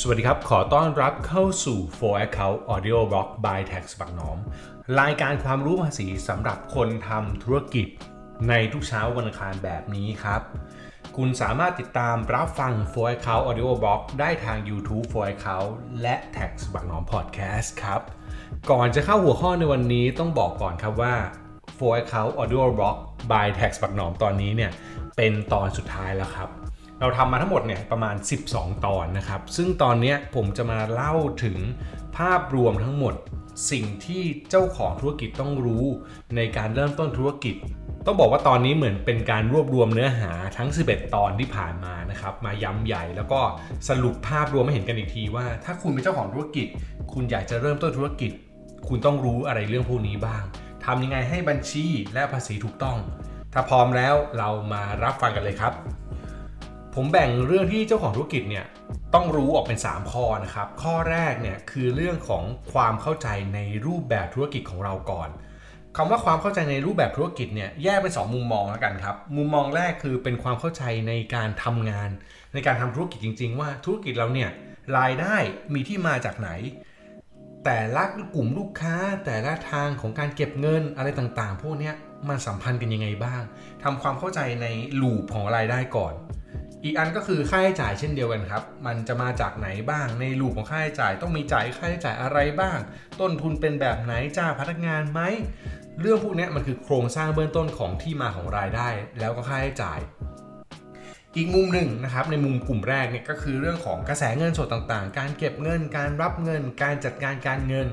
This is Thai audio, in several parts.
สวัสดีครับ ขอต้อนรับเข้าสู่ For Account Audio Blog by Tax บักหนอม รายการความรู้ภาษีสำหรับคนทำธุรกิจในทุกเช้าวันอังคารแบบนี้ครับ คุณสามารถติดตามรับฟัง For Account Audio Blog ได้ทาง YouTube For Account และ Tax บักหนอม Podcast ครับ ก่อนจะเข้าหัวข้อในวันนี้ต้องบอกก่อนครับว่า For Account Audio Blog by Tax บักหนอมตอนนี้เนี่ยเป็นตอนสุดท้ายแล้วครับ เราทำมาทั้งหมดเนี่ยประมาณ 12 ตอนนะครับ ซึ่งตอนนี้ผมจะมาเล่าถึงภาพรวมทั้งหมดสิ่งที่เจ้าของธุรกิจต้องรู้ในการเริ่มต้นธุรกิจ ต้องบอกว่าตอนนี้เหมือนเป็นการรวบรวมเนื้อหาทั้ง 11 ตอนที่ผ่านมานะครับ มาย้ำใหญ่แล้วก็สรุปภาพรวมให้เห็นกันอีกทีว่า ถ้าคุณเป็นเจ้าของธุรกิจ คุณอยากจะเริ่มต้นธุรกิจ คุณต้องรู้อะไรเรื่องพวกนี้บ้างทำยังไงให้บัญชีและภาษีถูกต้อง ถ้าพร้อมแล้วเรามารับฟังกันเลยครับ ผมแบ่งเรื่องที่เจ้าของธุรกิจเนี่ยต้องรู้ออกเป็น 3 ข้อนะครับ ข้อแรกเนี่ยคือเรื่องของความเข้าใจในรูปแบบธุรกิจของเราก่อนคำว่าความเข้าใจในรูปแบบธุรกิจเนี่ยแยกเป็น 2 มุมมองแล้วกันครับ มุมมองแรกคือเป็นความเข้าใจในการทำงาน ในการทำธุรกิจจริง ๆ ว่าธุรกิจเราเนี่ยรายได้มีที่มาจากไหน แต่ละกลุ่มลูกค้า แต่ละทางของการเก็บเงินอะไรต่างๆ พวกนี้มันสัมพันธ์กันยังไงบ้างทำความเข้าใจในลูปของรายได้ก่อน อีกอันก็คือค่าใช้จ่ายเช่นเดียวกันครับ มันจะมาจากไหนบ้างในลูปของค่าใช้จ่าย ต้องมีจ่ายค่าใช้จ่ายอะไรบ้าง ต้นทุนเป็นแบบไหนจ้างพนักงานไหมเรื่องพวกนี้มันคือโครงสร้างเบื้องต้นของที่มาของรายได้ แล้วก็ค่าใช้จ่าย อีกมุมหนึ่งนะครับในมุมกลุ่มแรกเนี่ยก็คือเรื่องของกระแสเงินสดต่างๆ การเก็บเงิน การรับเงิน การจัดการการเงิน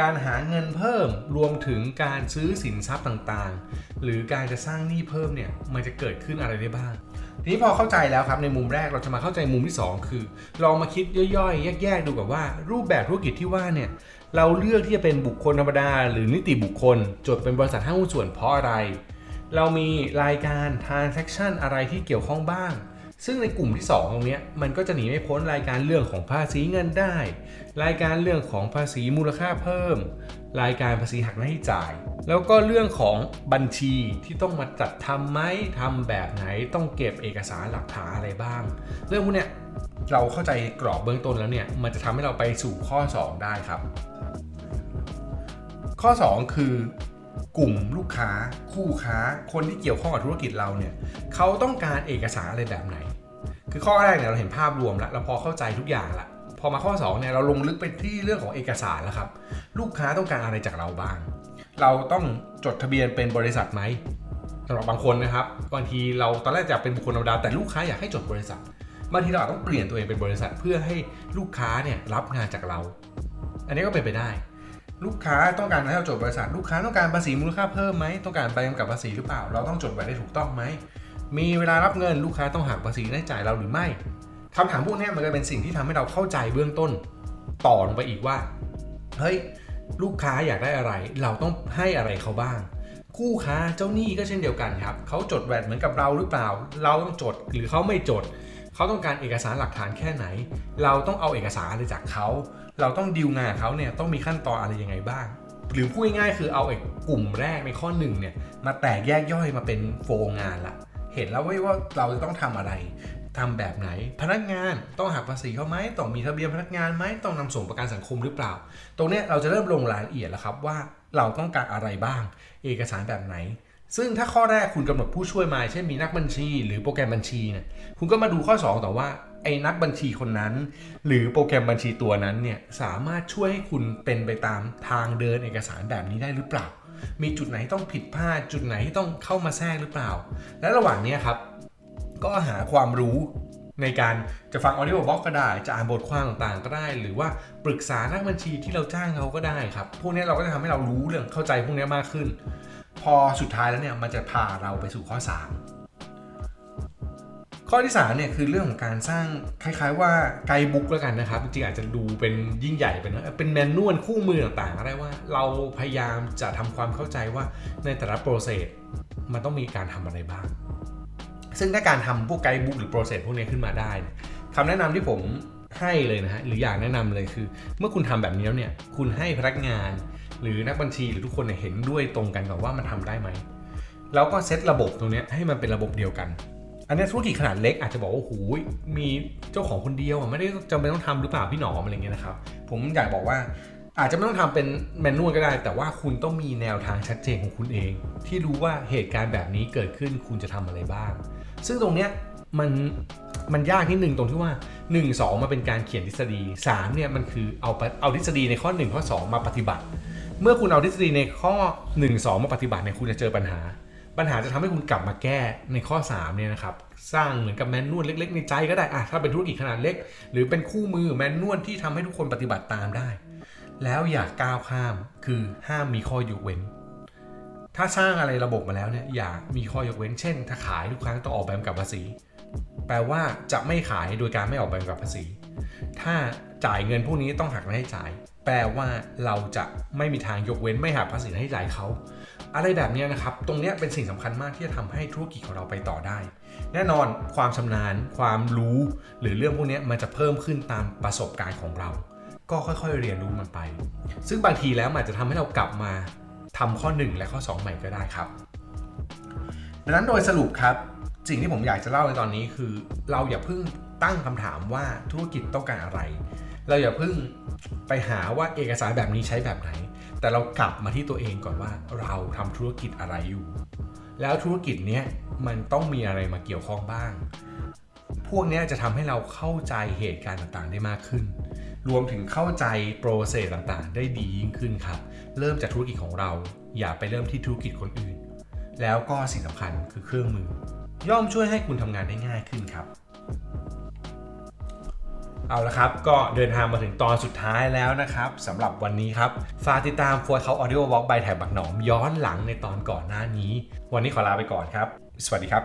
การหาเงินเพิ่มรวมถึงการซื้อสินทรัพย์ต่างๆ หรือการจะสร้างหนี้เพิ่มเนี่ยมันจะเกิดขึ้นอะไรได้บ้าง ทีนี้พอเข้าใจแล้วครับในมุมแรกเราจะมาเข้าใจมุมที่ 2 คือ ลองมาคิดย่อยๆ แยกๆดูกับว่า รูปแบบธุรกิจที่ว่าเนี่ยเราเลือกที่จะเป็นบุคคลธรรมดา หรือนิติบุคคล จดเป็นบริษัทห้างหุ้นส่วนเพราะอะไร เรามีรายการ transaction อะไรที่เกี่ยวข้องบ้าง ซึ่งในกลุ่มที่ 2 ตรงนี้มันก็จะหนีไม่พ้นรายการเรื่องของภาษีเงินได้ รายการเรื่องของภาษีมูลค่าเพิ่ม รายการภาษีหักหน้าที่จ่าย แล้วก็เรื่องของบัญชีที่ต้องมาจัดทำไหมทำแบบไหนต้องเก็บเอกสารหลักฐานอะไรบ้าง เรื่องพวกเนี้ยเราเข้าใจกรอบเบื้องต้นแล้วเนี่ยมันจะทำให้เราไปสู่ข้อ 2 ได้ครับ ข้อ 2 คือ กลุ่มลูกค้า คู่ค้า คนที่เกี่ยวข้องกับธุรกิจเราเนี่ยเขาต้องการเอกสารอะไรแบบไหน คือข้อแรกเนี่ยเราเห็นภาพรวมแล้วเราพอเข้าใจทุกอย่างละพอมาข้อ2เนี่ยเราลงลึกไปที่เรื่องของเอกสารแล้วครับ ลูกค้าต้องการอะไรจากเราบ้าง เราต้องจดทะเบียนเป็นบริษัทไหมสำหรับบางคนนะครับบางทีเราตอนแรกจะเป็นบุคคลธรรมดาแต่ลูกค้าอยากให้จดบริษัทบางทีเราอาจต้องเปลี่ยนตัวเองเป็นบริษัทเพื่อให้ลูกค้าเนี่ยรับงานจากเรา อันนี้ก็เป็นไปได้ ลูกค้าต้องการให้เราจดบริษัท ลูกค้าต้องการภาษีมูลค่าเพิ่มไหมต้องการใบกำกับภาษีหรือเปล่า เราต้องจดไว้ได้ถูกต้องไหมมีเวลารับเงินลูกค้าต้องหักภาษีได้จ่ายเราหรือไม่คำถามพวกนี้มันก็เป็นสิ่งที่ทำให้เราเข้าใจเบื้องต้นต่อลงไปอีกว่าเฮ้ยลูกค้าอยากได้อะไร เราต้องให้อะไรเขาบ้างคู่ค้าเจ้าหนี้ก็เช่นเดียวกันครับเขาจดแวดเหมือนกับเราหรือเปล่า เราต้องจดหรือเขาไม่จด เขาต้องการเอกสารหลักฐานแค่ไหน เราต้องเอาเอกสารอะไรจากเขา เราต้องดีลงานเขาเนี่ยต้องมีขั้นตอนอะไรยังไงบ้าง หรือพูดง่ายๆคือเอาเอกกลุ่มแรกในข้อหนึ่งเนี่ยมาแตกแยกย่อยมาเป็นโฟล์งานละเห็นแล้วว่าเราจะต้องทำอะไรทำแบบไหน พนักงานต้องหักภาษีเขาไหมต้องมีทะเบียนพนักงานไหมต้องนำส่งประกันสังคมหรือเปล่า ตรงนี้เราจะเริ่มลงรายละเอียดแล้วครับว่าเราต้องการอะไรบ้าง เอกสารแบบไหน ซึ่งถ้าข้อแรกคุณกำหนดผู้ช่วยมา เช่นมีนักบัญชี หรือโปรแกรมบัญชีเนี่ยคุณก็มาดูข้อ 2 ต่อว่าไอ้นักบัญชีคนนั้น หรือโปรแกรมบัญชีตัวนั้นเนี่ยสามารถช่วยให้คุณเป็นไปตามทางเดินเอกสารแบบนี้ได้หรือเปล่า มีจุดไหนต้องผิดพลาด จุดไหนที่ต้องเข้ามาแทรกหรือเปล่า และระหว่างนี้ครับ ก็หาความรู้ในการจะฟังออดิโอบล็อกก็ได้ จะอ่านบทความต่างๆ ก็ได้ หรือว่าปรึกษานักบัญชีที่เราจ้างเขาก็ได้ครับ พวกนี้เราก็จะทำให้เรารู้เรื่องเข้าใจพวกนี้มากขึ้น อสุดท้ายแล้วเนี่ยมันจะพาเราไปสู่ข้อ 3 ข้อที่3เนี่ยคือเรื่องของการสร้างคล้ายๆ ว่าไกด์บุ๊กแล้วกันนะครับจริงๆอาจจะดูเป็นยิ่งใหญ่เป็นเป็นแมนนวลคู่มือต่างๆก็ได้ว่า เราพยายามจะทำความเข้าใจว่าในแต่ละโปรเซสมันต้องมีการทำอะไรบ้าง ซึ่งถ้าการทำพวกไกด์บุ๊กหรือโปรเซสพวกนี้ขึ้นมาได้คำแนะนำที่ผม ให้เลยนะฮะหรืออยากแนะนำเลยคือ เมื่อคุณทำแบบนี้แล้วเนี่ยคุณให้พนักงาน หรือนักบัญชีหรือทุกคนเนี่ยเห็นด้วยตรงกันกับว่ามันทำได้ไหมแล้วก็เซตระบบตรงนี้ให้มันเป็นระบบเดียวกัน อันนี้ธุรกิจขนาดเล็กอาจจะบอกว่าโอ้โหมีเจ้าของคนเดียวไม่ได้จำเป็นต้องทำหรือเปล่าพี่หนอมอะไรเงี้ยนะครับผมอยากบอกว่าอาจจะไม่ต้องทำเป็นแมนนวลก็ได้ แต่ว่าคุณต้องมีแนวทางชัดเจนของคุณเอง ที่รู้ว่าเหตุการณ์แบบนี้เกิดขึ้นคุณจะทำอะไรบ้าง ซึ่งตรงเนี้ยมันมันยากนิดหนึ่งตรงที่ว่า 1 2 มาเป็นการเขียนทฤษฎี3เนี่ยมันคือเอาไปเอาทฤษฎีในข้อ 1 ข้อ 2 มาปฏิบัติ เมื่อคุณเอาทฤษฎีในข้อ 1 2 มาปฏิบัติเนี่ยคุณจะเจอปัญหา ปัญหาจะทำให้คุณกลับมาแก้ในข้อ3เนี่ยนะครับสร้างเหมือนกับแมนนวลเล็ก ๆ ในใจก็ได้อะถ้าเป็นธุรกิจขนาดเล็ก หรือเป็นคู่มือแมนนวลที่ทำให้ทุกคนปฏิบัติตามได้ แล้วอย่าก้าวข้ามคือห้ามมีข้อยกเว้นถ้าสร้างอะไรระบบมาแล้วเนี่ยอย่ามีข้อยกเว้น เช่น ถ้าขายทุกครั้งต้องออกใบกำกับภาษี แปลว่าจะไม่ขายโดยการไม่ออกใบกำกับภาษี ถ้าจ่ายเงินพวกนี้ต้องหักรายจ่าย แปลว่าเราจะไม่มีทางยกเว้นไม่หักภาษีให้จ่ายเขา อะไรแบบนี้นะครับ ตรงนี้เป็นสิ่งสำคัญมากที่จะทำให้ธุรกิจของเราไปต่อได้ แน่นอนความชำนาญ ความรู้ หรือเรื่องพวกนี้มันจะเพิ่มขึ้นตามประสบการณ์ของเรา ก็ค่อยๆเรียนรู้มันไป ซึ่งบางทีแล้วมันอาจจะทำให้เรากลับมาทำข้อ 1 และข้อ 2 ใหม่ก็ได้ครับ ดังนั้นโดยสรุปครับ สิ่งที่ผมอยากจะเล่าในตอนนี้คือ เราอย่าเพิ่งตั้งคำถามว่าธุรกิจต้องการอะไร เราอย่าเพิ่งไปหาว่าเอกสารแบบนี้ใช้แบบไหน แต่เรากลับมาที่ตัวเองก่อนว่าเราทำธุรกิจอะไรอยู่ แล้วธุรกิจเนี้ยมันต้องมีอะไรมาเกี่ยวข้องบ้าง พวกนี้จะทำให้เราเข้าใจเหตุการณ์ต่างๆได้มากขึ้น รวมถึงเข้าใจโปรเซสต่างๆ ได้ดียิ่งขึ้นครับ เริ่มจากธุรกิจของเรา อย่าไปเริ่มที่ธุรกิจคนอื่น แล้วก็สิ่งสำคัญคือเครื่องมือ ย่อมช่วยให้คุณทำงานได้ง่ายขึ้นครับ เอาละครับ ก็เดินทางมาถึงตอนสุดท้ายแล้วนะครับสำหรับวันนี้ครับ ฝากติดตามฟัวเขาออริโอวอล์กใบแถบบักหนอมย้อนหลังในตอนก่อนหน้านี้ วันนี้ขอลาไปก่อนครับ สวัสดีครับ